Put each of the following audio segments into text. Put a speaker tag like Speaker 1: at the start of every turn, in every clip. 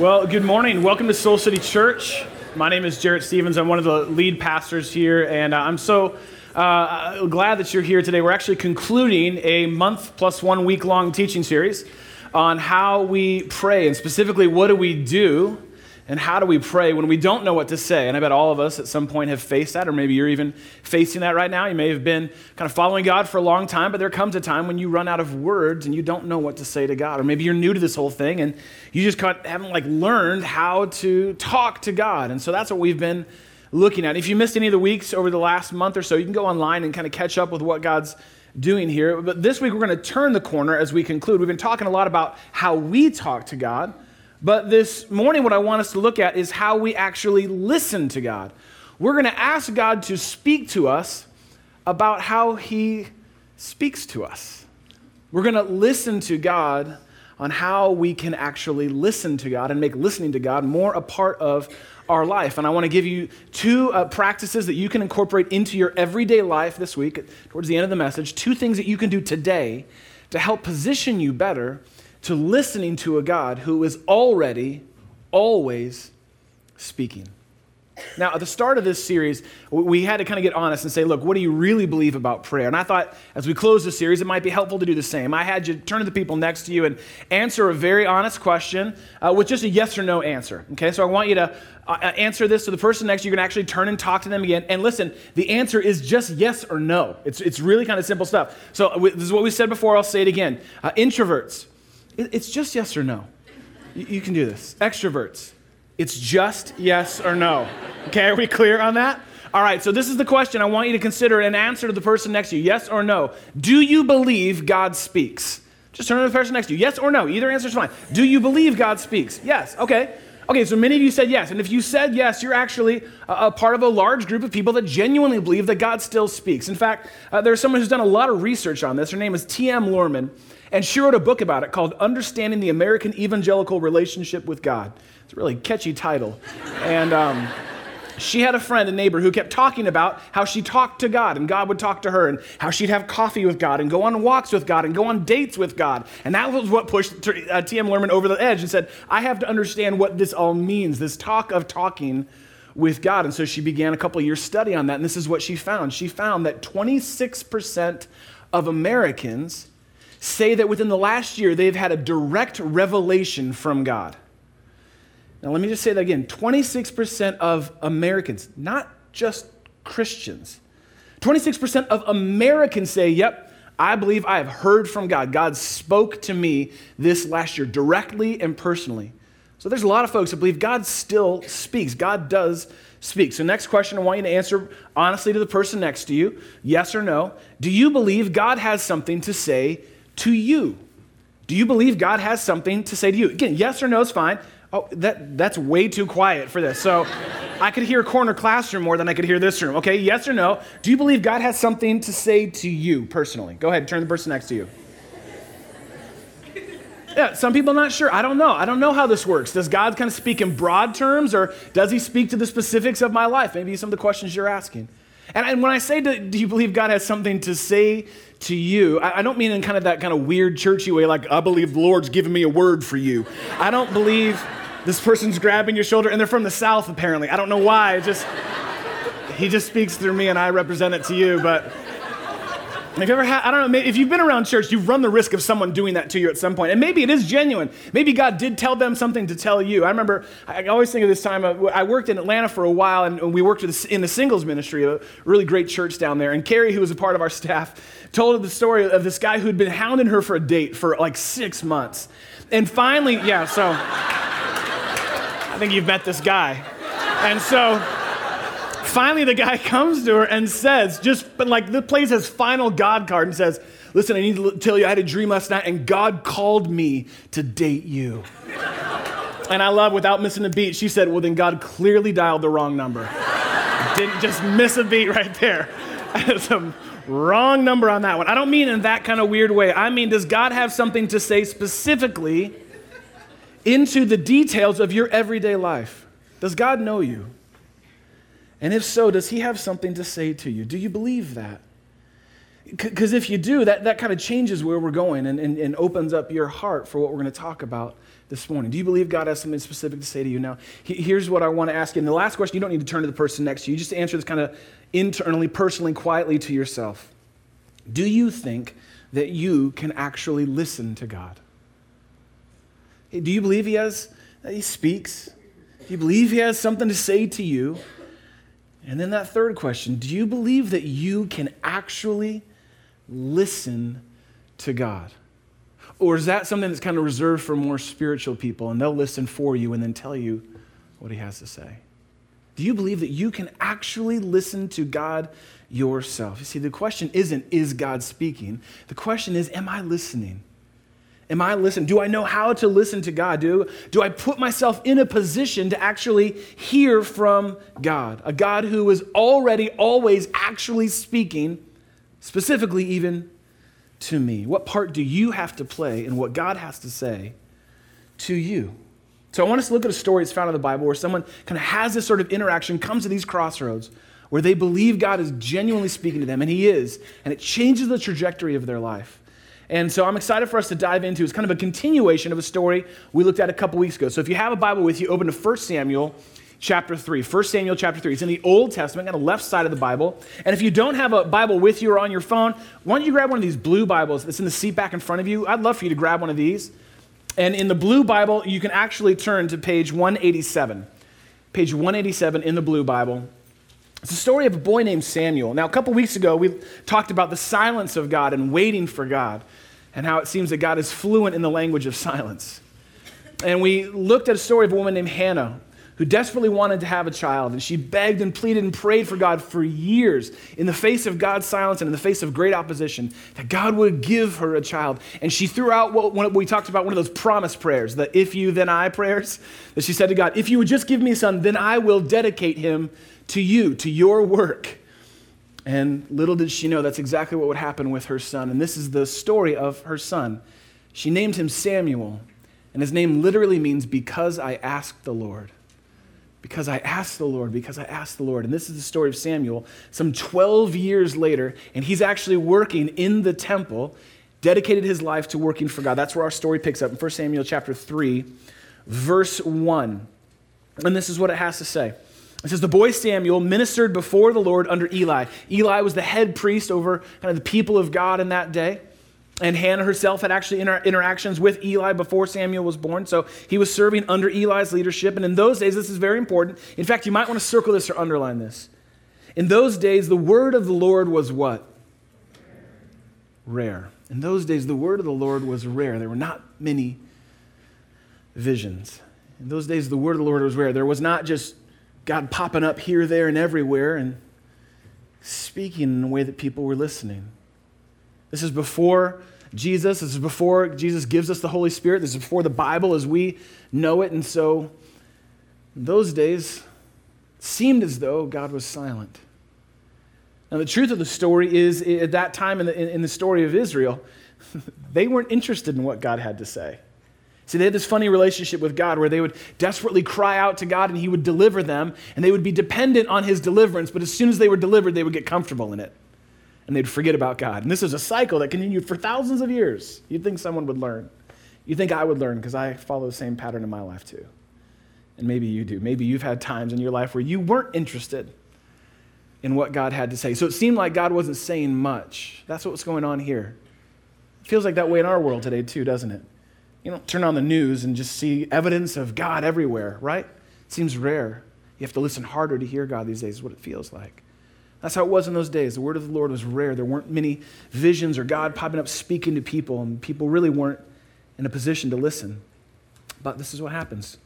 Speaker 1: Well, good morning. Welcome to Soul City Church. My name is Jarrett Stevens. I'm one of the lead pastors here, and uh, I'm so uh, glad that you're here today. We're actually concluding a month plus one week long teaching series on how we pray, and specifically, what do we do and how do we pray when we don't know what to say? And I bet all of us at some point have faced that, or maybe you're even facing that right now. You may have been kind of following God for a long time, but there comes a time when you run out of words and you don't know what to say to God. Or maybe you're new to this whole thing and you just haven't like learned how to talk to God. And so that's what we've been looking at. If you missed any of the weeks over the last month or so, you can go online and kind of catch up with what God's doing here. But this week we're going to turn the corner as we conclude. We've been talking a lot about how we talk to God. But this morning, what I want us to look at is how we actually listen to God. We're going to ask God to speak to us about how He speaks to us. We're going to listen to God on how we can actually listen to God and make listening to God more a part of our life. And I want to give you two uh, practices that you can incorporate into your everyday life this week, towards the end of the message. Two things that you can do today to help position you better to listening to a God who is already, always speaking. Now, at the start of this series, we had to kind of get honest and say, look, what do you really believe about prayer? And I thought as we close the series, it might be helpful to do the same. I had you turn to the people next to you and answer a very honest question uh, with just a yes or no answer. Okay, so I want you to uh, uh answer this to the person next to you. You can actually turn and talk to them again. And listen, the answer is just yes or no. It's, it's really kind of simple stuff. So, uh, this is what we said before. I'll say it again. Uh, introverts, it's just yes or no. You can do this. Extroverts, it's just yes or no. Okay, are we clear on that? All right, so this is the question I want you to consider and answer to the person next to you yes or no. Do you believe God speaks? Just turn to the person next to you. Yes or no. Either answer is fine. Do you believe God speaks? Yes. Okay. Okay, so many of you said yes. And if you said yes, you're actually a, a part of a large group of people that genuinely believe that God still speaks. In fact, uh, there's someone who's done a lot of research on this. Her name is T.M. Luhrmann. And she wrote a book about it called Understanding the American Evangelical Relationship with God. It's a really catchy title. And um, she had a friend, a neighbor, who kept talking about how she talked to God and God would talk to her, and how she'd have coffee with God and go on walks with God and go on dates with God. And that was what pushed uh, T.M. Luhrmann over the edge and said, I have to understand what this all means, this talk of talking with God. And so she began a couple years study on that, and this is what she found. She found that 26% of Americans say that within the last year they've had a direct revelation from God. Now, let me just say that again 26% of Americans, not just Christians, 26% of Americans say, Yep, I believe I have heard from God. God spoke to me this last year directly and personally. So there's a lot of folks that believe God still speaks. God does speak. So, next question I want you to answer honestly to the person next to you yes or no. Do you believe God has something to say to you. Do you believe God has something to say to you? Again, yes or no is fine. Oh, that, that's way too quiet for this. So I could hear corner classroom more than I could hear this room. Okay, yes or no? Do you believe God has something to say to you personally? Go ahead, turn the person next to you. Yeah, some people not sure. I don't know. I don't know how this works. Does God kind of speak in broad terms or does he speak to the specifics of my life? Maybe some of the questions you're asking. And, and when I say, do you believe God has something to say to you, I, I don't mean in kind of that kind of weird churchy way, like, I believe the Lord's given me a word for you. I don't believe this person's grabbing your shoulder, and they're from the South, apparently. I don't know why. Just, he just speaks through me, and I represent it to you, but if you ever had, I don't know, if you've been around church, you've run the risk of someone doing that to you at some point. And maybe it is genuine. Maybe God did tell them something to tell you. I remember, I always think of this time, uh, I worked in Atlanta for a while, and we worked in the singles ministry, of a really great church down there. And Carrie, who was a part of our staff, told the story of this guy who'd been hounding her for a date for like six months. And finally, yeah, so I think you've met this guy. And so, Finally, the guy comes to her and says, just, like the plays his final God card and says, Listen, I need to tell you, I had a dream last night and God called me to date you. and I love, without missing a beat, she said, Well, then God clearly dialed the wrong number. Didn't just miss a beat right there. Some wrong number on that one. I don't mean in that kind of weird way. I mean, does God have something to say specifically into the details of your everyday life? Does God know you? And if so, does he have something to say to you? Do you believe that? Because if you do, that, that kind of changes where we're going and, and, and opens up your heart for what we're going to talk about this morning. Do you believe God has something specific to say to you now? Here's what I want to ask you. And the last question, you don't need to turn to the person next to you. Just answer this kind of internally, personally, quietly to yourself. Do you think that you can actually listen to God? Do you believe He has, that He speaks? Do you believe He has something to say to you? And then that third question do you believe that you can actually listen to God? Or is that something that's kind of reserved for more spiritual people and they'll listen for you and then tell you what he has to say? Do you believe that you can actually listen to God yourself? You see, the question isn't, is God speaking? The question is, am I listening? Am I listening? Do I know how to listen to God? Do, do I put myself in a position to actually hear from God? A God who is already, always actually speaking, specifically even to me? What part do you have to play in what God has to say to you? So I want us to look at a story that's found in the Bible where someone kind of has this sort of interaction, comes to these crossroads where they believe God is genuinely speaking to them, and He is, and it changes the trajectory of their life. And so I'm excited for us to dive into. It's kind of a continuation of a story we looked at a couple weeks ago. So if you have a Bible with you, open to 1 Samuel chapter 3. 1 Samuel chapter 3. It's in the Old Testament, on the left side of the Bible. And if you don't have a Bible with you or on your phone, why don't you grab one of these blue Bibles that's in the seat back in front of you? I'd love for you to grab one of these. And in the blue Bible, you can actually turn to page 187. Page 187 in the blue Bible. It's a story of a boy named Samuel. Now, a couple weeks ago, we talked about the silence of God and waiting for God, and how it seems that God is fluent in the language of silence. And we looked at a story of a woman named Hannah who desperately wanted to have a child. And she begged and pleaded and prayed for God for years in the face of God's silence and in the face of great opposition that God would give her a child. And she threw out what we talked about, one of those promise prayers, the if you, then I prayers, that she said to God, If you would just give me a son, then I will dedicate him to you, to your work. And little did she know that's exactly what would happen with her son. And this is the story of her son. She named him Samuel, and his name literally means because I asked the Lord because I asked the Lord, because I asked the Lord. And this is the story of Samuel, some 12 years later, and he's actually working in the temple, dedicated his life to working for God. That's where our story picks up in 1 Samuel chapter 3, verse 1. And this is what it has to say. It says, The boy Samuel ministered before the Lord under Eli. Eli was the head priest over kind of the people of God in that day. And Hannah herself had actually inter- interactions with Eli before Samuel was born. So he was serving under Eli's leadership. And in those days, this is very important. In fact, you might want to circle this or underline this. In those days, the word of the Lord was what? Rare. In those days, the word of the Lord was rare. There were not many visions. In those days, the word of the Lord was rare. There was not just God popping up here, there, and everywhere and speaking in a way that people were listening. This is before Jesus. This is before Jesus gives us the Holy Spirit. This is before the Bible as we know it. And so, those days seemed as though God was silent. Now, the truth of the story is, at that time in the, in the story of Israel, they weren't interested in what God had to say. See, they had this funny relationship with God where they would desperately cry out to God and He would deliver them, and they would be dependent on His deliverance, but as soon as they were delivered, they would get comfortable in it and they'd forget about God. And this is a cycle that continued for thousands of years. You'd think someone would learn. You think I would learn because I follow the same pattern in my life too. And maybe you do. Maybe you've had times in your life where you weren't interested in what God had to say. So it seemed like God wasn't saying much. That's what's going on here. It feels like that way in our world today too, doesn't it? You don't turn on the news and just see evidence of God everywhere, right? It seems rare. You have to listen harder to hear God these days, is what it feels like. That's how it was in those days. The word of the Lord was rare. There weren't many visions or God popping up speaking to people, and people really weren't in a position to listen. But this is what happens.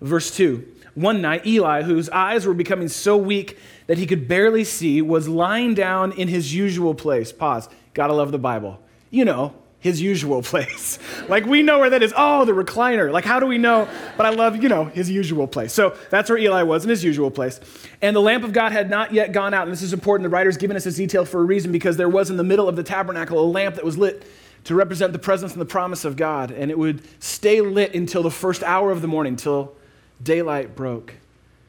Speaker 1: Verse 2 One night, Eli, whose eyes were becoming so weak that he could barely see, was lying down in his usual place. Pause. Gotta love the Bible. You know, his usual place. like we know where that is. Oh, the recliner. Like how do we know? But I love, you know, his usual place. So that's where Eli was in his usual place. And the lamp of God had not yet gone out. And this is important. The writer's given us this detail for a reason because there was in the middle of the tabernacle a lamp that was lit to represent the presence and the promise of God. And it would stay lit until the first hour of the morning, till daylight broke.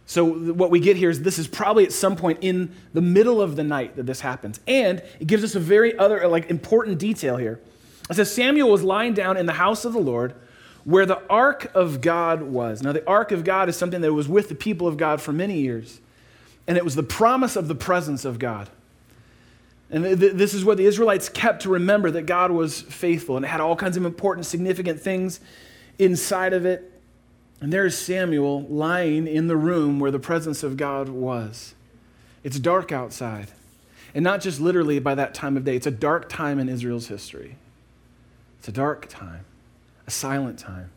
Speaker 1: So, what we get here is this is probably at some point in the middle of the night that this happens. And it gives us a very other, like, important detail here. It says Samuel was lying down in the house of the Lord where the ark of God was. Now, the ark of God is something that was with the people of God for many years, and it was the promise of the presence of God. And th- this is what the Israelites kept to remember that God was faithful, and it had all kinds of important, significant things inside of it. And there is Samuel lying in the room where the presence of God was. It's dark outside. And not just literally by that time of day, it's a dark time in Israel's history. It's a dark time, a silent time.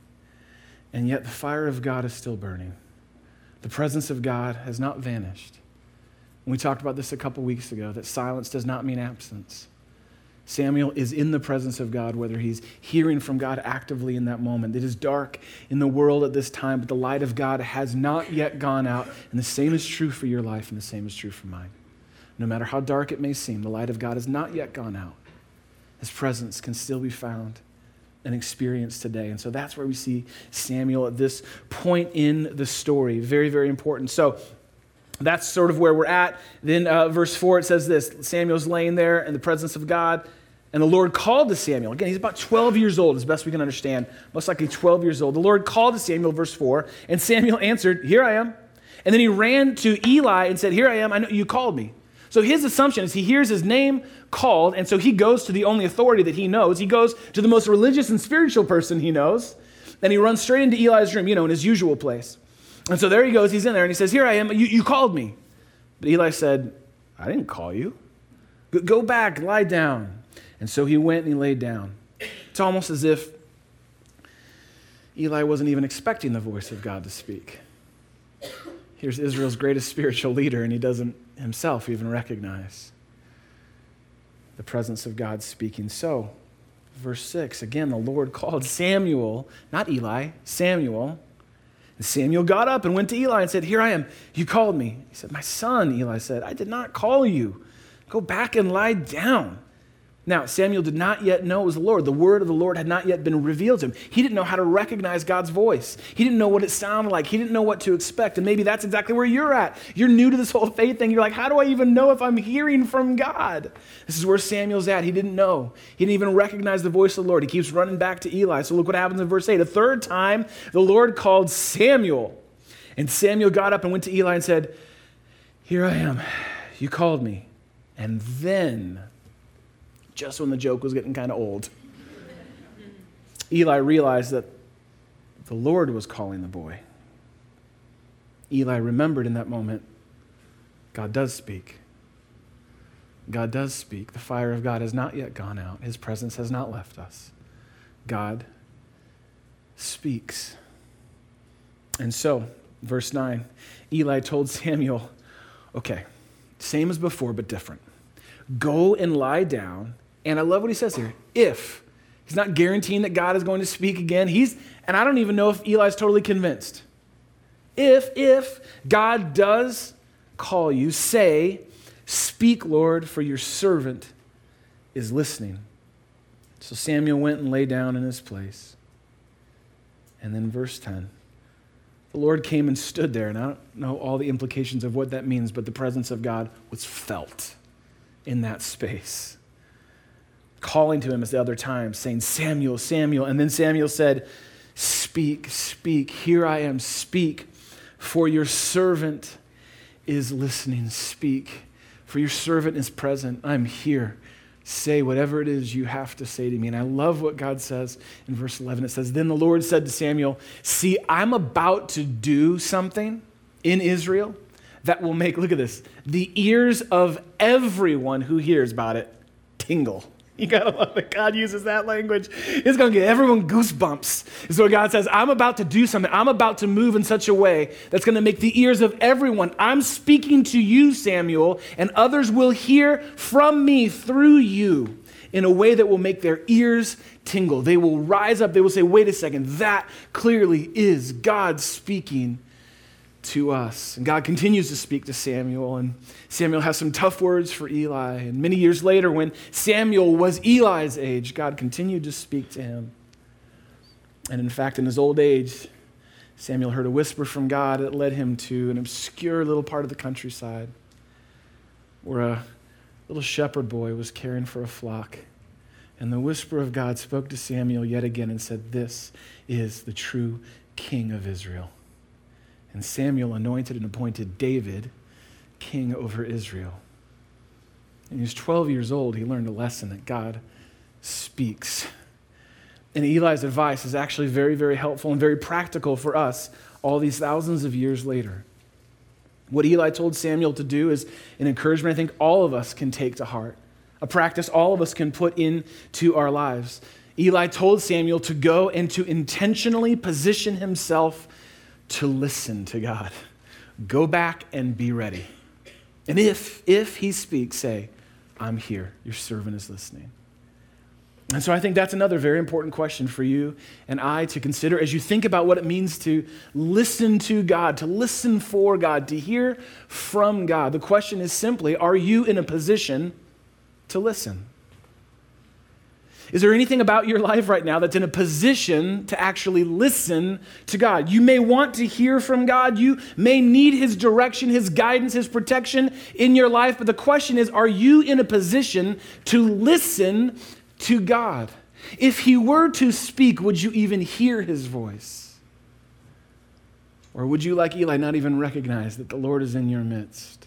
Speaker 1: And yet the fire of God is still burning. The presence of God has not vanished. And we talked about this a couple weeks ago that silence does not mean absence. Samuel is in the presence of God, whether he's hearing from God actively in that moment. It is dark in the world at this time, but the light of God has not yet gone out. And the same is true for your life, and the same is true for mine. No matter how dark it may seem, the light of God has not yet gone out. His presence can still be found and experienced today. And so that's where we see Samuel at this point in the story. Very, very important. So that's sort of where we're at. Then, uh, verse 4, it says this Samuel's laying there in the presence of God, and the Lord called to Samuel. Again, he's about 12 years old, as best we can understand, most likely 12 years old. The Lord called to Samuel, verse 4, and Samuel answered, Here I am. And then he ran to Eli and said, Here I am, I know you called me. So his assumption is he hears his name called, and so he goes to the only authority that he knows. He goes to the most religious and spiritual person he knows, and he runs straight into Eli's room, you know, in his usual place. And so there he goes, he's in there, and he says, Here I am, you, you called me. But Eli said, I didn't call you. Go back, lie down. And so he went and he laid down. It's almost as if Eli wasn't even expecting the voice of God to speak. Here's Israel's greatest spiritual leader, and he doesn't himself even recognize the presence of God speaking. So, verse 6 again, the Lord called Samuel, not Eli, Samuel. And Samuel got up and went to Eli and said, Here I am. You called me. He said, My son, Eli said, I did not call you. Go back and lie down. Now, Samuel did not yet know it was the Lord. The word of the Lord had not yet been revealed to him. He didn't know how to recognize God's voice. He didn't know what it sounded like. He didn't know what to expect. And maybe that's exactly where you're at. You're new to this whole faith thing. You're like, how do I even know if I'm hearing from God? This is where Samuel's at. He didn't know. He didn't even recognize the voice of the Lord. He keeps running back to Eli. So look what happens in verse 8. A third time, the Lord called Samuel. And Samuel got up and went to Eli and said, Here I am. You called me. And then just when the joke was getting kind of old. Eli realized that the Lord was calling the boy. Eli remembered in that moment God does speak. God does speak. The fire of God has not yet gone out, His presence has not left us. God speaks. And so, verse 9, Eli told Samuel, okay, same as before, but different. Go and lie down and I love what he says here if. He's not guaranteeing that God is going to speak again. He's, and I don't even know if Eli's totally convinced. If, if God does call you, say, Speak, Lord, for your servant is listening. So Samuel went and lay down in his place. And then verse 10 the Lord came and stood there. And I don't know all the implications of what that means, but the presence of God was felt in that space calling to him as the other times, saying, Samuel, Samuel. And then Samuel said, Speak, speak. Here I am, speak. For your servant is listening. Speak. For your servant is present. I'm here. Say whatever it is you have to say to me. And I love what God says in verse 11. It says, Then the Lord said to Samuel, See, I'm about to do something in Israel that will make, look at this, the ears of everyone who hears about it tingle. You gotta love that God uses that language. It's gonna get everyone goosebumps. Is what God says, I'm about to do something. I'm about to move in such a way that's gonna make the ears of everyone. I'm speaking to you, Samuel, and others will hear from me through you in a way that will make their ears tingle. They will rise up. They will say, wait a second, that clearly is God speaking to us. And God continues to speak to Samuel, and Samuel has some tough words for Eli. And many years later, when Samuel was Eli's age, God continued to speak to him. And in fact, in his old age, Samuel heard a whisper from God that led him to an obscure little part of the countryside where a little shepherd boy was caring for a flock. And the whisper of God spoke to Samuel yet again and said, This is the true king of Israel. And Samuel anointed and appointed David king over Israel. And he was 12 years old. He learned a lesson that God speaks. And Eli's advice is actually very, very helpful and very practical for us all these thousands of years later. What Eli told Samuel to do is an encouragement I think all of us can take to heart, a practice all of us can put into our lives. Eli told Samuel to go and to intentionally position himself to listen to God. Go back and be ready. And if if he speaks, say, I'm here. Your servant is listening. And so I think that's another very important question for you and I to consider as you think about what it means to listen to God, to listen for God, to hear from God. The question is simply are you in a position to listen? Is there anything about your life right now that's in a position to actually listen to God? You may want to hear from God. You may need His direction, His guidance, His protection in your life. But the question is are you in a position to listen to God? If He were to speak, would you even hear His voice? Or would you, like Eli, not even recognize that the Lord is in your midst?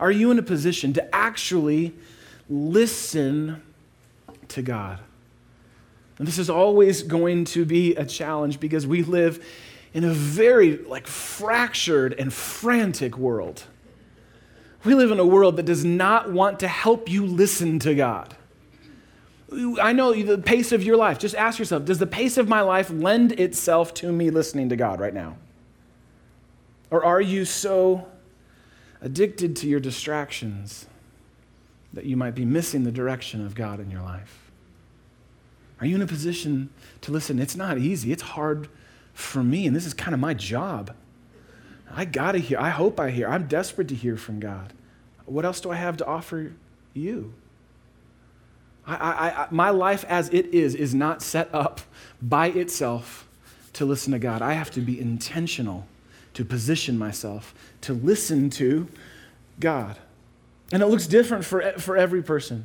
Speaker 1: Are you in a position to actually listen to God? And this is always going to be a challenge because we live in a very like fractured and frantic world. We live in a world that does not want to help you listen to God. I know the pace of your life. Just ask yourself Does the pace of my life lend itself to me listening to God right now? Or are you so addicted to your distractions that you might be missing the direction of God in your life? Are you in a position to listen? It's not easy, it's hard for me, and this is kind of my job. I got to hear. I hope I hear. I'm desperate to hear from God. What else do I have to offer you? I, I, I, my life as it is is not set up by itself to listen to God. I have to be intentional to position myself to listen to God. And it looks different for, for every person.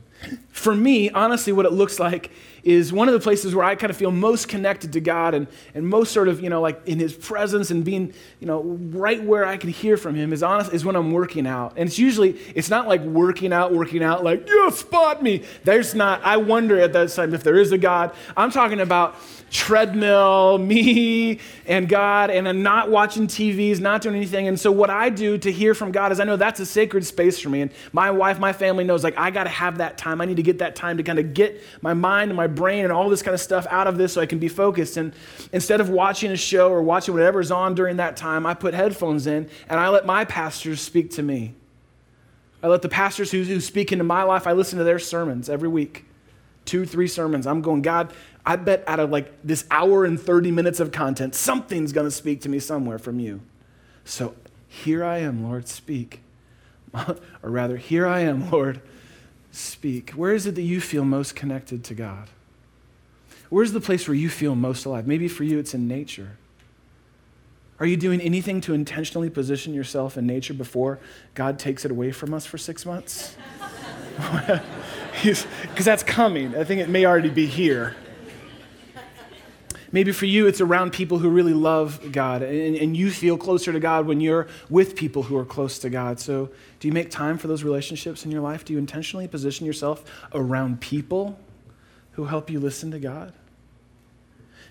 Speaker 1: For me, honestly, what it looks like is one of the places where I kind of feel most connected to God and, and most sort of, you know, like in his presence and being, you know, right where I can hear from him is honest is when I'm working out. And it's usually, it's not like working out, working out, like, you spot me. There's not, I wonder at that time if there is a God. I'm talking about treadmill, me and God, and I'm not watching TVs, not doing anything. And so, what I do to hear from God is I know that's a sacred space for me. And my wife, my family knows, like, I got to have that time. I need to get that time to kind of get my mind and my brain and all this kind of stuff out of this so I can be focused. And instead of watching a show or watching whatever's on during that time, I put headphones in and I let my pastors speak to me. I let the pastors who, who speak into my life, I listen to their sermons every week. Two, three sermons. I'm going, God, I bet out of like this hour and 30 minutes of content, something's going to speak to me somewhere from you. So here I am, Lord, speak. or rather, here I am, Lord, speak. Where is it that you feel most connected to God? Where's the place where you feel most alive? Maybe for you, it's in nature. Are you doing anything to intentionally position yourself in nature before God takes it away from us for six months? Because that's coming. I think it may already be here. Maybe for you, it's around people who really love God, and, and, you feel closer to God when you're with people who are close to God. So, do you make time for those relationships in your life? Do you intentionally position yourself around people who help you listen to God?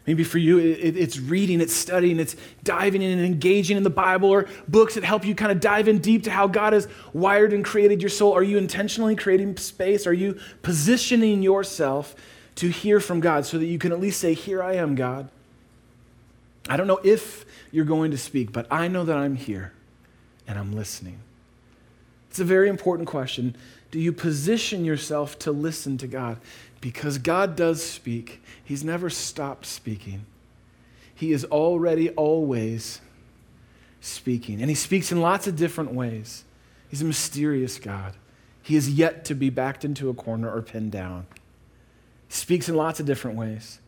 Speaker 1: Maybe for you, it, it's reading, it's studying, it's diving in and engaging in the Bible or books that help you kind of dive in deep to how God has wired and created your soul. Are you intentionally creating space? Are you positioning yourself to hear from God so that you can at least say, Here I am, God. I don't know if you're going to speak, but I know that I'm here and I'm listening. It's a very important question. Do you position yourself to listen to God? Because God does speak, He's never stopped speaking. He is already, always speaking. And He speaks in lots of different ways. He's a mysterious God. He is yet to be backed into a corner or pinned down speaks in lots of different ways.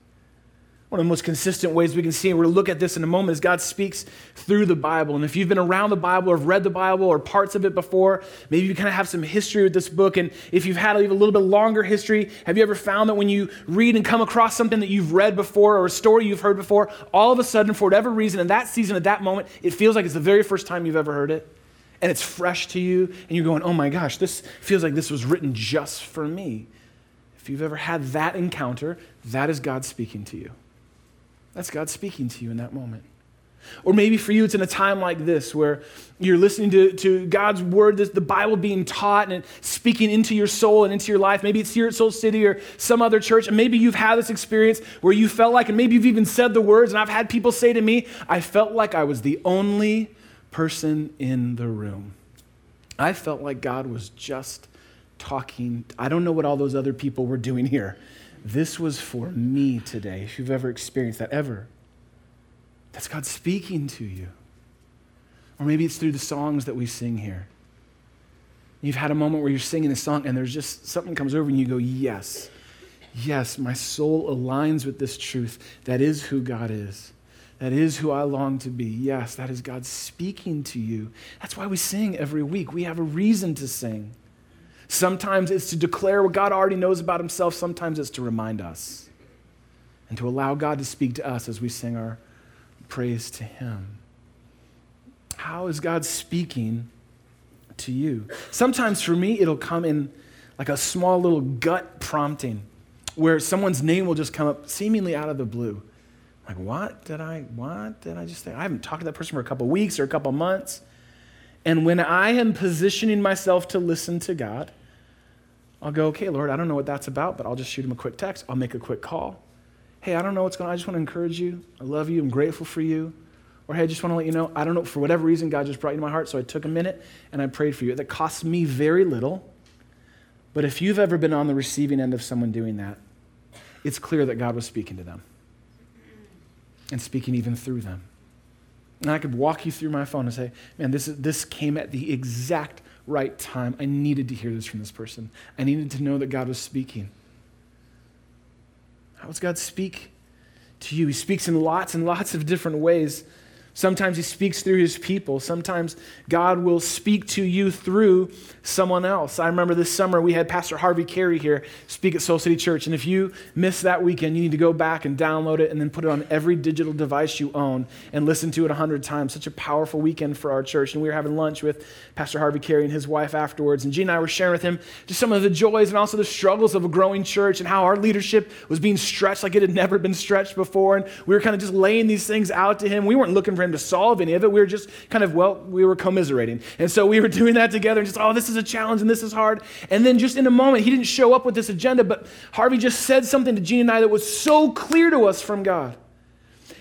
Speaker 1: one of the most consistent ways we can see, and we're going to look at this in a moment, is God speaks through the Bible. And if you've been around the Bible or have read the Bible or parts of it before, maybe you kind of have some history with this book. And if you've had a little bit longer history, have you ever found that when you read and come across something that you've read before or a story you've heard before, all of a sudden, for whatever reason, in that season, at that moment, it feels like it's the very first time you've ever heard it? And it's fresh to you, and you're going, oh my gosh, this feels like this was written just for me. You've ever had that encounter, that is God speaking to you. That's God speaking to you in that moment. Or maybe for you, it's in a time like this where you're listening to, to God's word, the Bible being taught and speaking into your soul and into your life. Maybe it's here at Soul City or some other church. And maybe you've had this experience where you felt like, and maybe you've even said the words, and I've had people say to me, I felt like I was the only person in the room. I felt like God was just talking. I don't know what all those other people were doing here. This was for me today, if you've ever experienced that, ever. That's God speaking to you. Or maybe it's through the songs that we sing here. You've had a moment where you're singing a song and there's just something comes over and you go, Yes, yes, my soul aligns with this truth. That is who God is. That is who I long to be. Yes, that is God speaking to you. That's why we sing every week. We have a reason to sing. Sometimes it's to declare what God already knows about himself, sometimes it's to remind us and to allow God to speak to us as we sing our praise to him. How is God speaking to you? Sometimes for me, it'll come in like a small little gut prompting where someone's name will just come up seemingly out of the blue. Like, what did I, what did I just say? I haven't talked to that person for a couple weeks or a couple months. And when I am positioning myself to listen to God, I'll go, okay, Lord, I don't know what that's about, but I'll just shoot him a quick text. I'll make a quick call. Hey, I don't know what's going on. I just want to encourage you. I love you. I'm grateful for you. Or, hey, I just want to let you know, I don't know, for whatever reason, God just brought you to my heart, so I took a minute and I prayed for you. That costs me very little. But if you've ever been on the receiving end of someone doing that, it's clear that God was speaking to them and speaking even through them. And I could walk you through my phone and say, man, this, is, this came at the exact right time. I needed to hear this from this person. I needed to know that God was speaking. How does God speak to you? He speaks in lots and lots of different ways. Sometimes he speaks through his people. Sometimes God will speak to you through someone else. I remember this summer we had Pastor Harvey Carey here speak at Soul City Church. And if you missed that weekend, you need to go back and download it and then put it on every digital device you own and listen to it a hundred times. Such a powerful weekend for our church. And we were having lunch with Pastor Harvey Carey and his wife afterwards. And Jeanne and I were sharing with him just some of the joys and also the struggles of a growing church and how our leadership was being stretched like it had never been stretched before. And we were kind of just laying these things out to him. We weren't looking for him to solve any of it. We were just kind of, well, we were commiserating. And so we were doing that together and just, oh, this is a challenge and this is hard. And then just in a moment, he didn't show up with this agenda, but Harvey just said something to Jeanne and I that was so clear to us from God.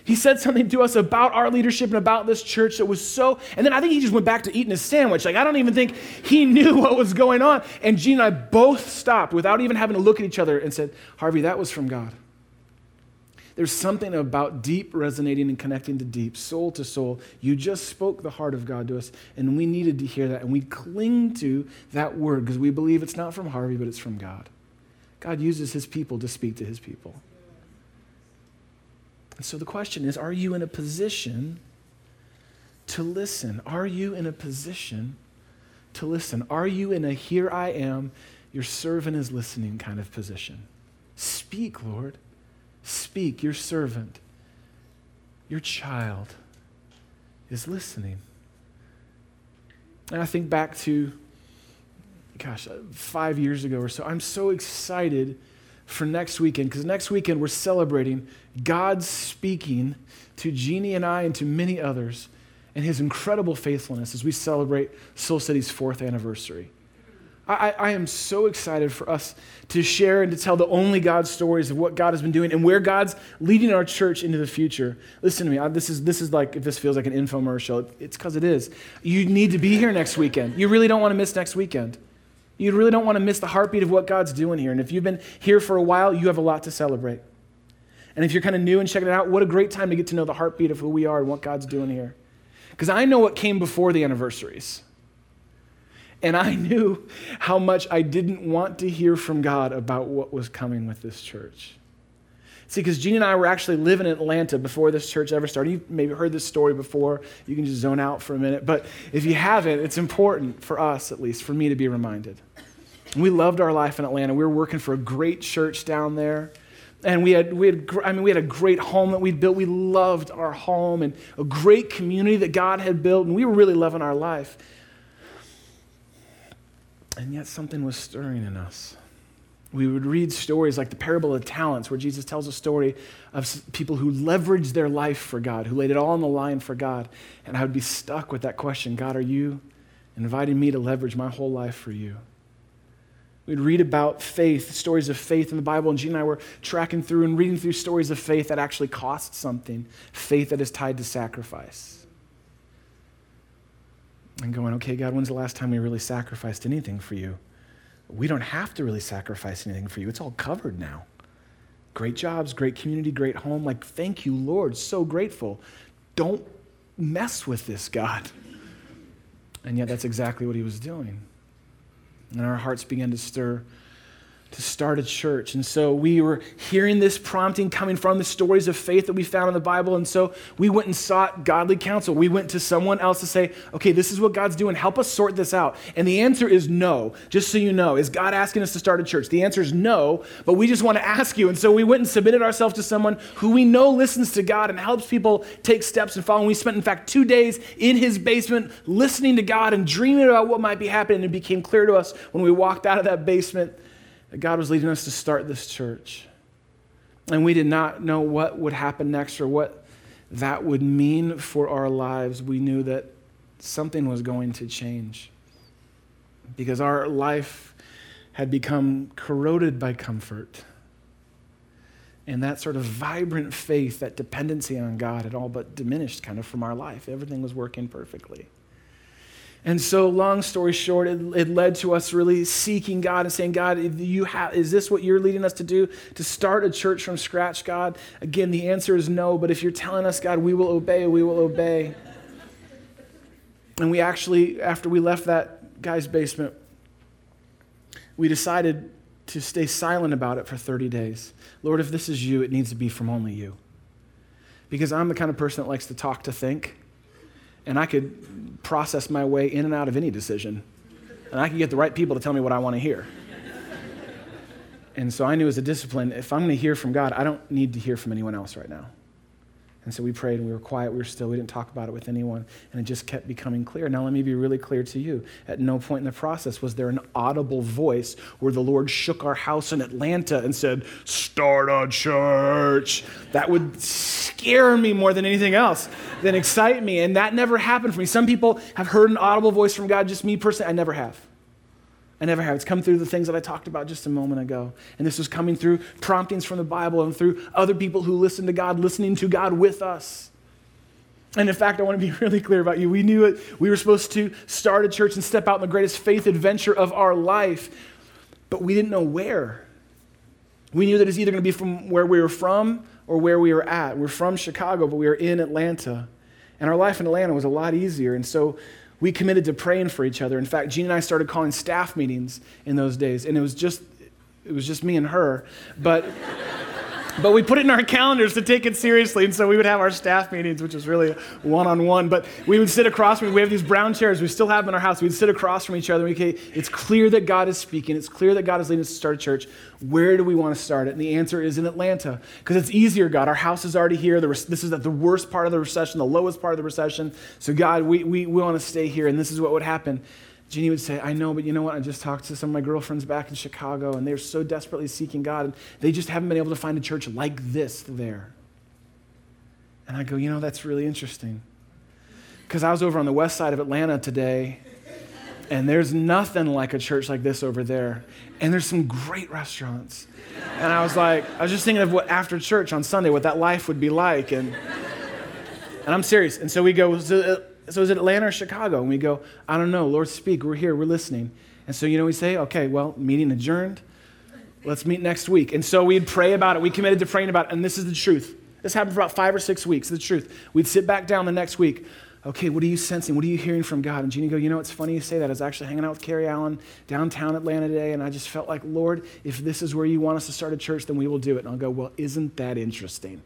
Speaker 1: He said something to us about our leadership and about this church that was so, and then I think he just went back to eating his sandwich. Like, I don't even think he knew what was going on. And Jeanne and I both stopped without even having to look at each other and said, Harvey, that was from God. There's something about deep resonating and connecting to deep, soul to soul. You just spoke the heart of God to us, and we needed to hear that. And we cling to that word because we believe it's not from Harvey, but it's from God. God uses his people to speak to his people. And so the question is are you in a position to listen? Are you in a position to listen? Are you in a here I am, your servant is listening kind of position? Speak, Lord. Speak, your servant, your child is listening. And I think back to, gosh, uh, five years ago or so. I'm so excited for next weekend because next weekend we're celebrating God speaking to Jeannie and I and to many others and his incredible faithfulness as we celebrate Soul City's fourth anniversary. I, I, am so excited for us to share and to tell the only God stories of what God has been doing and where God's leading our church into the future. Listen to me. I, this, is, this is like, if this feels like an infomercial, it's because it is. You need to be here next weekend. You really don't want to miss next weekend. You really don't want to miss the heartbeat of what God's doing here. And if you've been here for a while, you have a lot to celebrate. And if you're kind of new and checking it out, what a great time to get to know the heartbeat of who we are and what God's doing here. Because I know what came before the anniversaries. And I knew how much I didn't want to hear from God about what was coming with this church. See, because Jeannie and I were actually living in Atlanta before this church ever started. You've maybe heard this story before. You can just zone out for a minute. But if you haven't, it's important for us, at least, for me to be reminded. We loved our life in Atlanta. We were working for a great church down there. And we had, we had, I mean, we had a great home that we built. We loved our home and a great community that God had built. And we were really loving our life. And yet something was stirring in us we would read stories like the parable of talents, where Jesus tells a story of people who leveraged their life for God, who laid it all on the line for God. And I would be stuck with that question God, are you inviting me to leverage my whole life for you? We'd read about faith, stories of faith in the Bible, and Jeanne and I were tracking through and reading through stories of faith that actually cost something, faith that is tied to sacrifice. And going, okay, God, when's the last time we really sacrificed anything for you? we don't have to really sacrifice anything for you. It's all covered now. Great jobs, great community, great home. Like, thank you, Lord. So grateful. Don't mess with this, God. And yet, that's exactly what he was doing. And our hearts began to stir to start a church. And so we were hearing this prompting coming from the stories of faith that we found in the Bible. And so we went and sought godly counsel. We went to someone else to say, okay, this is what God's doing. Help us sort this out. And the answer is no. Just so you know, is God asking us to start a church? The answer is no, but we just want to ask you. And so we went and submitted ourselves to someone who we know listens to God and helps people take steps and follow. And we spent, in fact, two days in his basement listening to God and dreaming about what might be happening. And it became clear to us when we walked out of that basement that God was leading us to start this church. And we did not know what would happen next or what that would mean for our lives. We knew that something was going to change because our life had become corroded by comfort. And that sort of vibrant faith, that dependency on God had all but diminished kind of from our life. Everything was working perfectly. And so, long story short, it, it, led to us really seeking God and saying, God, you have, is this what you're leading us to do? To start a church from scratch, God? Again, the answer is no, but if you're telling us, God, we will obey, we will obey. And we actually, after we left that guy's basement, we decided to stay silent about it for 30 days. Lord, if this is you, it needs to be from only you. Because I'm the kind of person that likes to talk to think and I could process my way in and out of any decision. And I could get the right people to tell me what I want to hear. And so I knew as a discipline, if I'm going to hear from God, I don't need to hear from anyone else right now. And so we prayed and we were quiet, we were still, we didn't talk about it with anyone, and it just kept becoming clear. Now, let me be really clear to you. At no point in the process was there an audible voice where the Lord shook our house in Atlanta and said, Start a church. That would scare me more than anything else, than excite me. And that never happened for me. Some people have heard an audible voice from God, just me personally, I never have. I never have. It's come through the things that I talked about just a moment ago. And this was coming through promptings from the Bible and through other people who listen to God, listening to God with us. And in fact, I want to be really clear about you. We knew it. We were supposed to start a church and step out in the greatest faith adventure of our life, but we didn't know where. We knew that it's either going to be from where we were from or where we were at. We're from Chicago, but we were in Atlanta. And our life in Atlanta was a lot easier. And so we committed to praying for each other. In fact, Jeanne and I started calling staff meetings in those days, and it was just it was just me and her. But but we put it in our calendars to take it seriously, and so we would have our staff meetings, which was really one on one. But we would sit across from. We have these brown chairs. We still have them in our house. We'd sit across from each other. And we, it's clear that God is speaking. It's clear that God is leading us to start a church. Where do we want to start it? And the answer is in Atlanta because it's easier. God, our house is already here. this is at the worst part of the recession, the lowest part of the recession. So God, we we, we want to stay here, and this is what would happen. Jeannie would say, I know, but you know what? I just talked to some of my girlfriends back in Chicago, and they're so desperately seeking God, and they just haven't been able to find a church like this there. And I go, you know, that's really interesting. Because I was over on the west side of Atlanta today, and there's nothing like a church like this over there. And there's some great restaurants. And I was like, I was just thinking of what after church on Sunday, what that life would be like. And, and I'm serious. And so we go, uh, so is it Atlanta or Chicago? And we go, I don't know. Lord, speak. We're here. We're listening. And so, you know, we say, okay, well, meeting adjourned. Let's meet next week. And so we'd pray about it. We committed to praying about it. And this is the truth. This happened for about five or six weeks. The truth. We'd sit back down the next week. okay, what are you sensing? What are you hearing from God? And Jeannie go, you know, it's funny you say that. I was actually hanging out with Carrie Allen downtown Atlanta today, and I just felt like, Lord, if this is where you want us to start a church, then we will do it. And I'll go, well, isn't that interesting?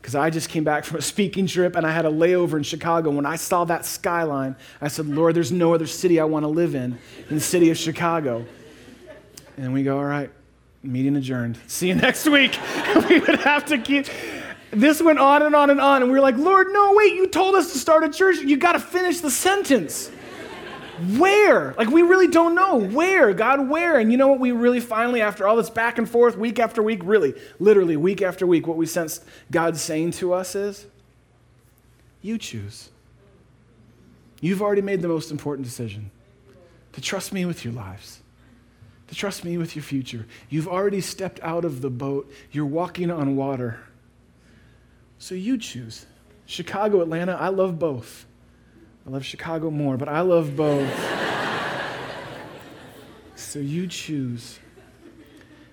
Speaker 1: Because I just came back from a speaking trip and I had a layover in Chicago. When I saw that skyline, I said, Lord, there's no other city I want to live in in the city of Chicago. And we go, all right, meeting adjourned. See you next week. we would have to keep this went on and on and on. And we were like, Lord, no, wait, you told us to start a church. You got to finish the sentence. Where? Like, we really don't know. Where? God, where? And you know what we really finally, after all this back and forth, week after week, really, literally, week after week, what we sense God saying to us is, You choose. You've already made the most important decision to trust me with your lives, to trust me with your future. You've already stepped out of the boat, you're walking on water. So you choose. Chicago, Atlanta, I love both. I love Chicago more, but I love both. so you choose.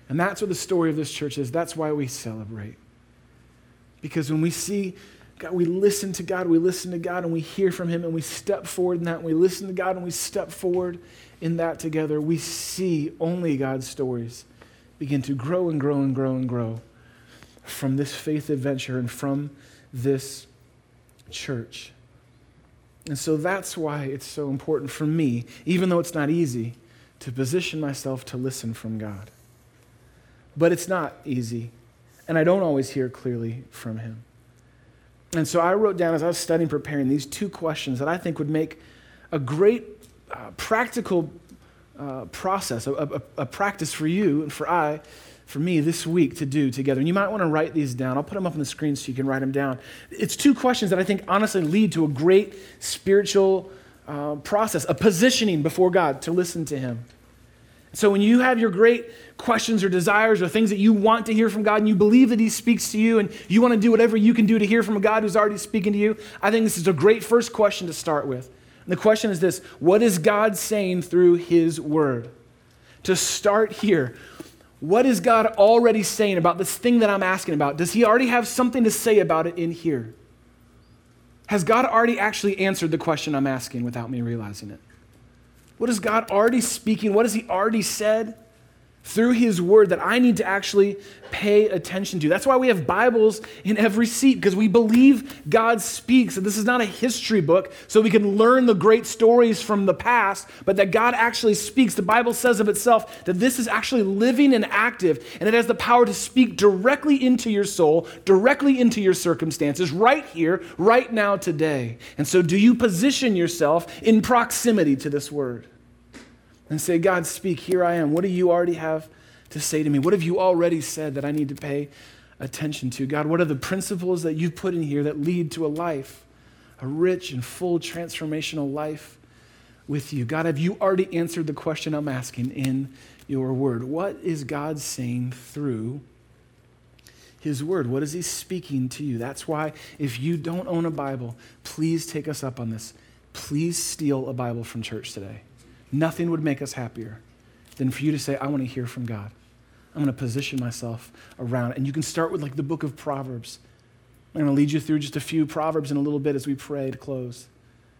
Speaker 1: And that's what the story of this church is. That's why we celebrate. Because when we see God, we listen to God, we listen to God, and we hear from Him, and we step forward in that. And we listen to God, and we step forward in that together. We see only God's stories begin to grow and grow and grow and grow from this faith adventure and from this church. And so that's why it's so important for me, even though it's not easy, to position myself to listen from God. But it's not easy, and I don't always hear clearly from Him. And so I wrote down as I was studying, preparing, these two questions that I think would make a great uh, practical uh, process, a, a, a practice for you and for I for me this week to do together. And you might want to write these down. I'll put them up on the screen so you can write them down. It's two questions that I think honestly lead to a great spiritual uh, process, a positioning before God to listen to Him. So when you have your great questions or desires or things that you want to hear from God and you believe that He speaks to you and you want to do whatever you can do to hear from a God who's already speaking to you, I think this is a great first question to start with. And the question is this What is God saying through His Word? To start here, what is God already saying about this thing that I'm asking about? Does He already have something to say about it in here? Has God already actually answered the question I'm asking without me realizing it? What is God already speaking? What has He already said? Through His Word that I need to actually pay attention to. That's why we have Bibles in every seat, because we believe God speaks. And this is not a history book, so we can learn the great stories from the past, but that God actually speaks. The Bible says of itself that this is actually living and active, and it has the power to speak directly into your soul, directly into your circumstances, right here, right now, today. And so, do you position yourself in proximity to this Word? And say, God, speak, here I am. What do you already have to say to me? What have you already said that I need to pay attention to? God, what are the principles that you've put in here that lead to a life, a rich and full transformational life with you? God, have you already answered the question I'm asking in your word? What is God saying through his word? What is he speaking to you? That's why if you don't own a Bible, please take us up on this. Please steal a Bible from church today. Nothing would make us happier than for you to say, I want to hear from God. I'm going to position myself around. And you can start with like the book of Proverbs. I'm going to lead you through just a few Proverbs in a little bit as we pray to close.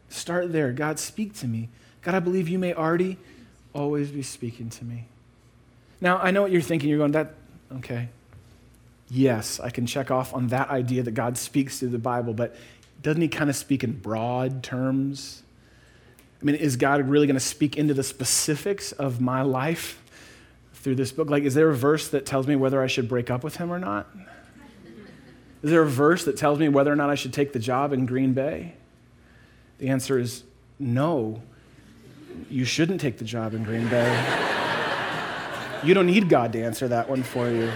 Speaker 1: Start there. God, speak to me. God, I believe you may already always be speaking to me. Now, I know what you're thinking. You're going, that, okay. Yes, I can check off on that idea that God speaks through the Bible, but doesn't he kind of speak in broad terms? I mean, is God really going to speak into the specifics of my life through this book? Like, is there a verse that tells me whether I should break up with him or not? Is there a verse that tells me whether or not I should take the job in Green Bay? The answer is no. You shouldn't take the job in Green Bay. you don't need God to answer that one for you.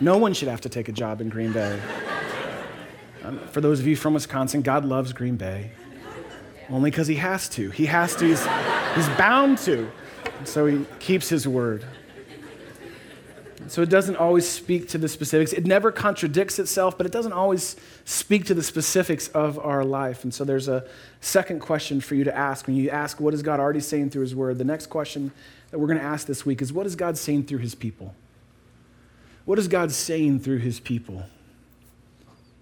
Speaker 1: No one should have to take a job in Green Bay. Um, for those of you from Wisconsin, God loves Green Bay. Only because he has to. He has to. He's, he's bound to. And so he keeps his word. So it doesn't always speak to the specifics. It never contradicts itself, but it doesn't always speak to the specifics of our life. And so there's a second question for you to ask. When you ask, what is God already saying through his word? The next question that we're going to ask this week is, what is God saying through his people? What is God saying through his people?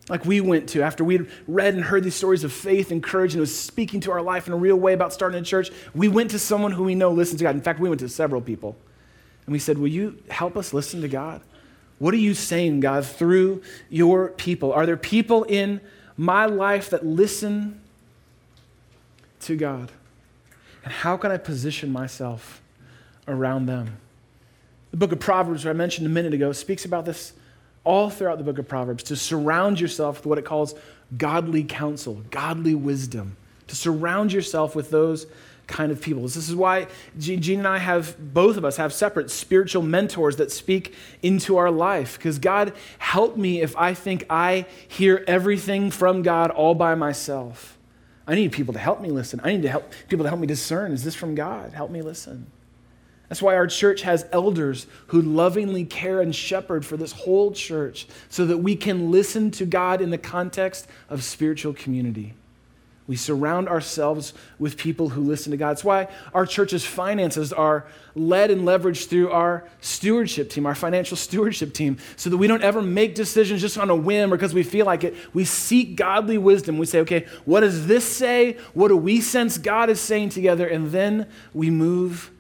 Speaker 1: Like we went to after we'd read and heard these stories of faith and courage and it was speaking to our life in a real way about starting a church, we went to someone who we know listens to God. In fact, we went to several people. And we said, Will you help us listen to God? What are you saying, God, through your people? Are there people in my life that listen to God? And how can I position myself around them? The book of Proverbs, which I mentioned a minute ago, speaks about this all throughout the book of Proverbs to surround yourself with what it calls godly counsel, godly wisdom, to surround yourself with those kind of people. This is why Jeanne and I have, both of us have separate spiritual mentors that speak into our life. Because God, help me if I think I hear everything from God all by myself. I need people to help me listen. I need to help people to help me discern is this from God? Help me listen. That's why our church has elders who lovingly care and shepherd for this whole church so that we can listen to God in the context of spiritual community. We surround ourselves with people who listen to God. That's why our church's finances are led and leveraged through our stewardship team, our financial stewardship team, so that we don't ever make decisions just on a whim or because we feel like it. We seek godly wisdom. We say, okay, what does this say? What do we sense God is saying together? And then we move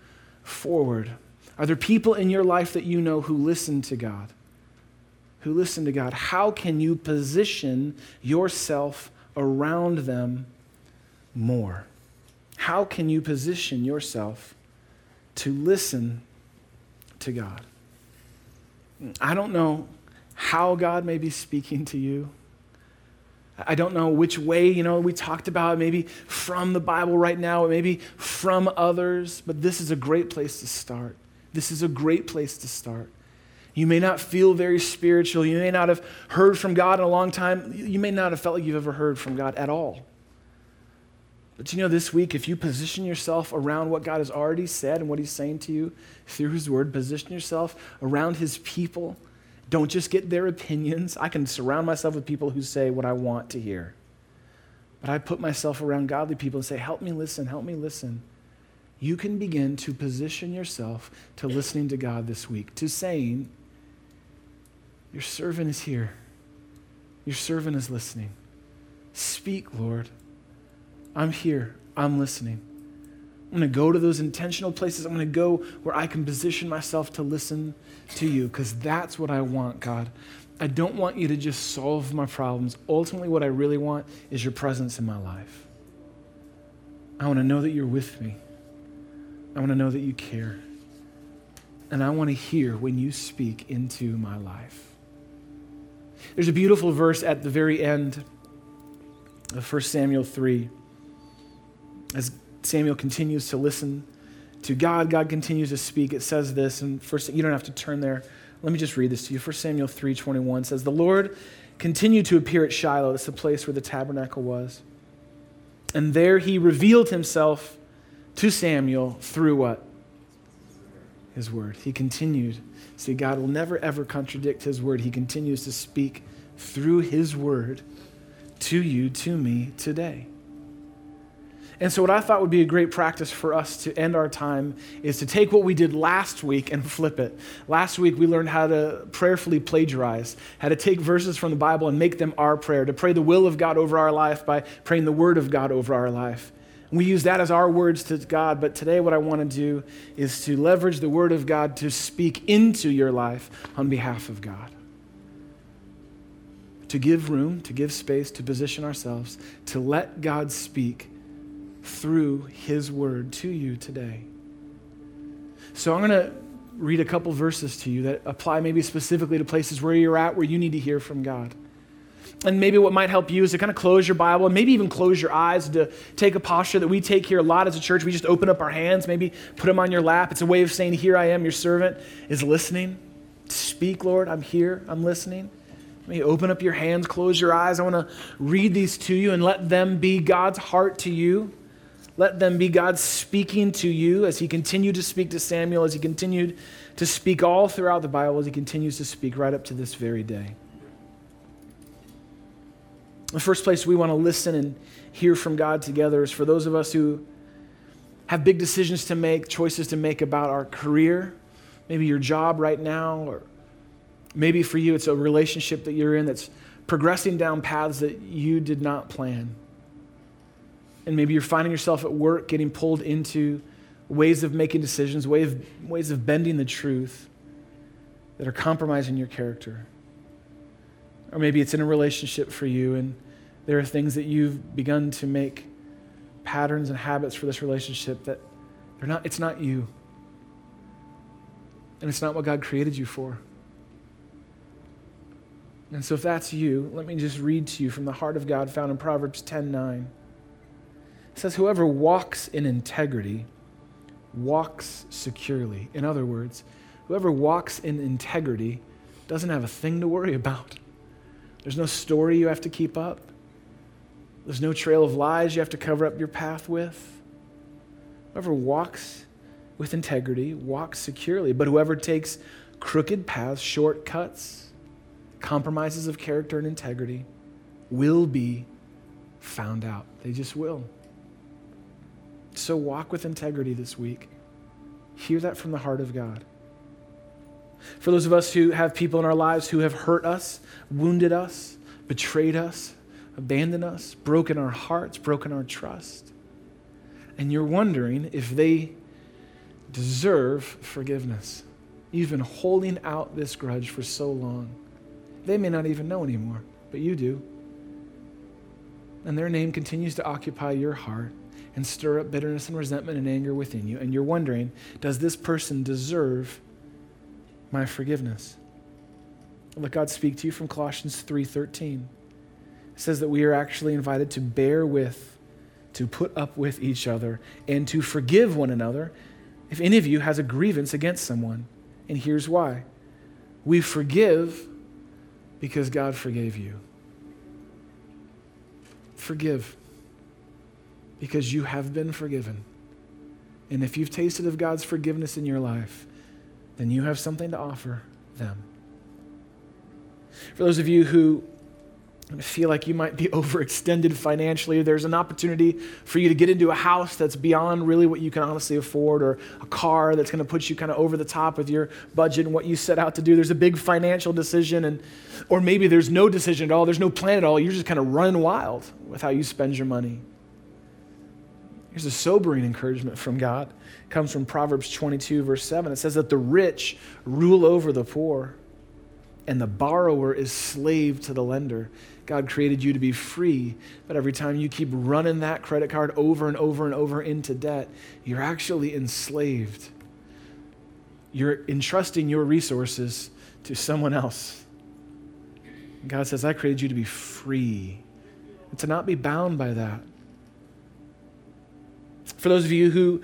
Speaker 1: forward. Are there people in your life that you know who listen to God? Who listen to God? How can you position yourself around them? more? How can you position yourself to listen to God? I don't know how God may be speaking to you. I don't know which way, you know, we talked about maybe from the Bible right now, maybe from others, but this is a great place to start. This is a great place to start. You may not feel very spiritual. You may not have heard from God in a long time. You may not have felt like you've ever heard from God at all. But you know, this week, if you position yourself around what God has already said and what He's saying to you through His Word, position yourself around His people. Don't just get their opinions. I can surround myself with people who say what I want to hear. But I put myself around godly people and say, Help me listen, help me listen. You can begin to position yourself to listening to God this week, to saying, Your servant is here. Your servant is listening. Speak, Lord. I'm here. I'm listening. I'm going to go to those intentional places. I'm going to go where I can position myself to listen to you because that's what I want, God. I don't want you to just solve my problems. Ultimately, what I really want is your presence in my life. I want to know that you're with me. I want to know that you care. And I want to hear when you speak into my life. There's a beautiful verse at the very end of 1 Samuel 3 as Samuel continues to listen to God, God continues to speak. It says this, and first you don't have to turn there. Let me just read this to you. 1 Samuel 3:21 says, "The Lord continued to appear at Shiloh. That's the place where the tabernacle was. And there he revealed himself to Samuel through what? His word. He continued. See, God will never ever contradict his word. He continues to speak through his word to you, to me today. And so, what I thought would be a great practice for us to end our time is to take what we did last week and flip it. Last week, we learned how to prayerfully plagiarize, how to take verses from the Bible and make them our prayer, to pray the will of God over our life by praying the word of God over our life. And we use that as our words to God, but today, what I want to do is to leverage the word of God to speak into your life on behalf of God. To give room, to give space, to position ourselves, to let God speak through His Word to you today. So I'm going to read a couple verses to you that apply maybe specifically to places where you're at, where you need to hear from God. And maybe what might help you is to kind of close your Bible and maybe even close your eyes to take a posture that we take here a lot as a church. We just open up our hands, maybe put them on your lap. It's a way of saying, Here I am, your servant is listening. Speak, Lord, I'm here, I'm listening. Me open up your hands, close your eyes. I want to read these to you and let them be God's heart to you. Let them be God speaking to you as he continued to speak to Samuel, as he continued to speak all throughout the Bible, as he continues to speak right up to this very day. The first place we want to listen and hear from God together is for those of us who have big decisions to make, choices to make about our career, maybe your job right now, or maybe for you it's a relationship that you're in that's progressing down paths that you did not plan. And maybe you're finding yourself at work getting pulled into ways of making decisions, ways of, ways of bending the truth that are compromising your character. Or maybe it's in a relationship for you and there are things that you've begun to make patterns and habits for this relationship that they're not, it's not you. And it's not what God created you for. And so if that's you, let me just read to you from the heart of God found in Proverbs 10:9. It says, Whoever walks in integrity walks securely. In other words, whoever walks in integrity doesn't have a thing to worry about. There's no story you have to keep up. There's no trail of lies you have to cover up your path with. Whoever walks with integrity walks securely, but whoever takes crooked paths, shortcuts, compromises of character and integrity will be found out. They just will. So walk with integrity this week. Hear that from the heart of God. For those of us who have people in our lives who have hurt us, wounded us, betrayed us, abandoned us, broken our hearts, broken our trust, and you're wondering if they deserve forgiveness. You've been holding out this grudge for so long. They may not even know anymore, but you do. And their name continues to occupy your heart and stir up bitterness and resentment and anger within you. And you're wondering, does this person deserve my forgiveness? Let God speak to you from Colossians 3:13. It says that we are actually invited to bear with, to put up with each other, and to forgive one another if any of you has a grievance against someone. And here's why. We forgive because God forgave you. Forgive because you have been forgiven. And if you've tasted of God's forgiveness in your life, then you have something to offer them. For those of you who feel like you might be overextended financially, there's an opportunity for you to get into a house that's beyond really what you can honestly afford, or a car that's going to put you kind of over the top with your budget and what you set out to do. There's a big financial decision, and or maybe there's no decision at all. There's no plan at all. You're just kind of running wild with how you spend your money. Here's a sobering encouragement from God. It comes from Proverbs 22, verse 7. It says that the rich rule over the poor, and the borrower is slave to the lender. God created you to be free, but every time you keep running that credit card over and over and over into debt, you're actually enslaved. You're entrusting your resources to someone else. God says, I created you to be free and to not be bound by that. For those of you who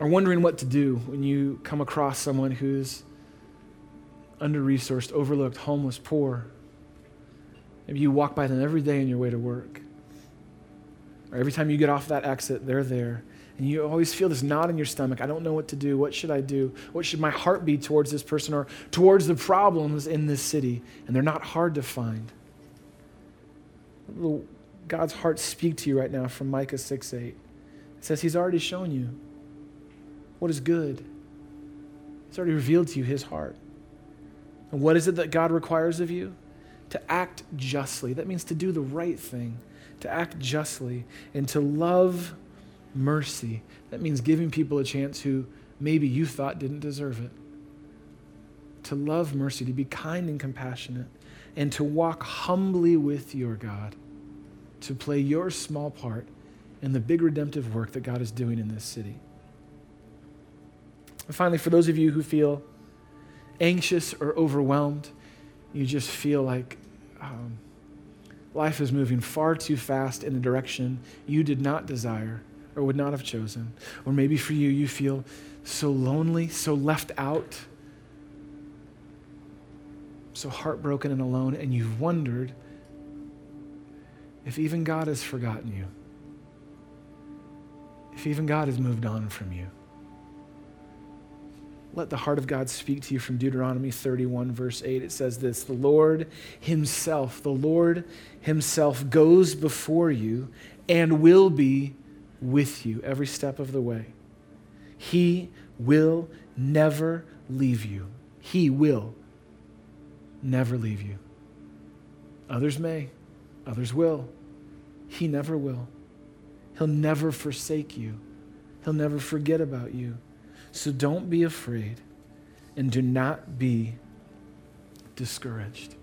Speaker 1: are wondering what to do when you come across someone who's under resourced, overlooked, homeless, poor, maybe you walk by them every day on your way to work. Or every time you get off that exit, they're there. And you always feel this knot in your stomach. I don't know what to do. What should I do? What should my heart be towards this person or towards the problems in this city? And they're not hard to find. God's heart speak to you right now from Micah 6 8 says he's already shown you what is good. He's already revealed to you his heart. And what is it that God requires of you? To act justly. That means to do the right thing, to act justly, and to love mercy. That means giving people a chance who maybe you thought didn't deserve it. To love mercy, to be kind and compassionate, and to walk humbly with your God, to play your small part and the big redemptive work that God is doing in this city. And finally, for those of you who feel anxious or overwhelmed, you just feel like um, life is moving far too fast in a direction you did not desire or would not have chosen. Or maybe for you, you feel so lonely, so left out, so heartbroken and alone, and you've wondered if even God has forgotten you if even God has moved on from you. Let the heart of God speak to you from Deuteronomy 31, verse 8. It says this The Lord Himself, the Lord Himself goes before you and will be with you every step of the way. He will never leave you. He will never leave you. Others may, others will. He never will. He'll never forsake you, He'll never forget about you. So don't be afraid and do not be discouraged.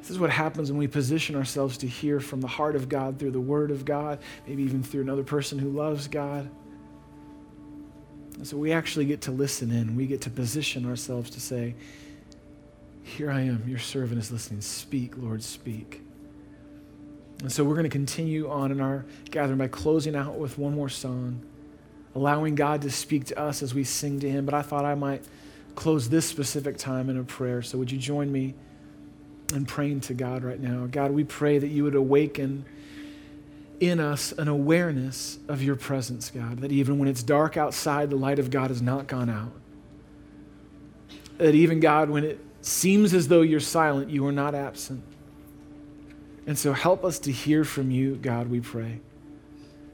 Speaker 1: This is what happens when we position ourselves to hear from the heart of God through the Word of God, maybe even through another person who loves God. And so we actually get to listen in. We get to position ourselves to say, Here I am, your servant is listening. Speak, Lord, speak. And so we're going to continue on in our gathering by closing out with one more song, allowing God to speak to us as we sing to Him. But I thought I might close this specific time in a prayer. So would you join me in praying to God right now? God, we pray that you would awaken in us an awareness of your presence, God, that even when it's dark outside, the light of God has not gone out. That even, God, when it seems as though you're silent, you are not absent. And so help us to hear from you, God, we pray.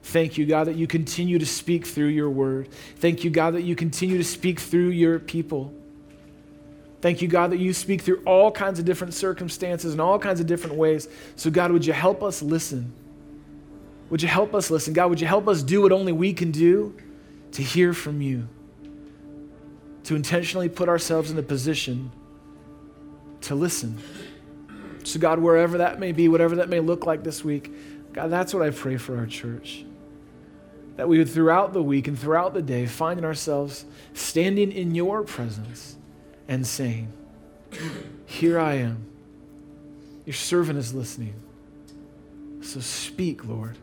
Speaker 1: Thank you, God, that you continue to speak through your word. Thank you, God, that you continue to speak through your people. Thank you, God, that you speak through all kinds of different circumstances and all kinds of different ways. So, God, would you help us listen? Would you help us listen? God, would you help us do what only we can do to hear from you? To intentionally put ourselves in a position to listen. So, God, wherever that may be, whatever that may look like this week, God, that's what I pray for our church. That we would, throughout the week and throughout the day, find ourselves standing in your presence and saying, Here I am. Your servant is listening. So speak, Lord.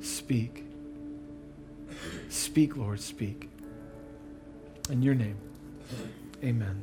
Speaker 1: Speak. Speak, Lord. Speak. In your name, amen.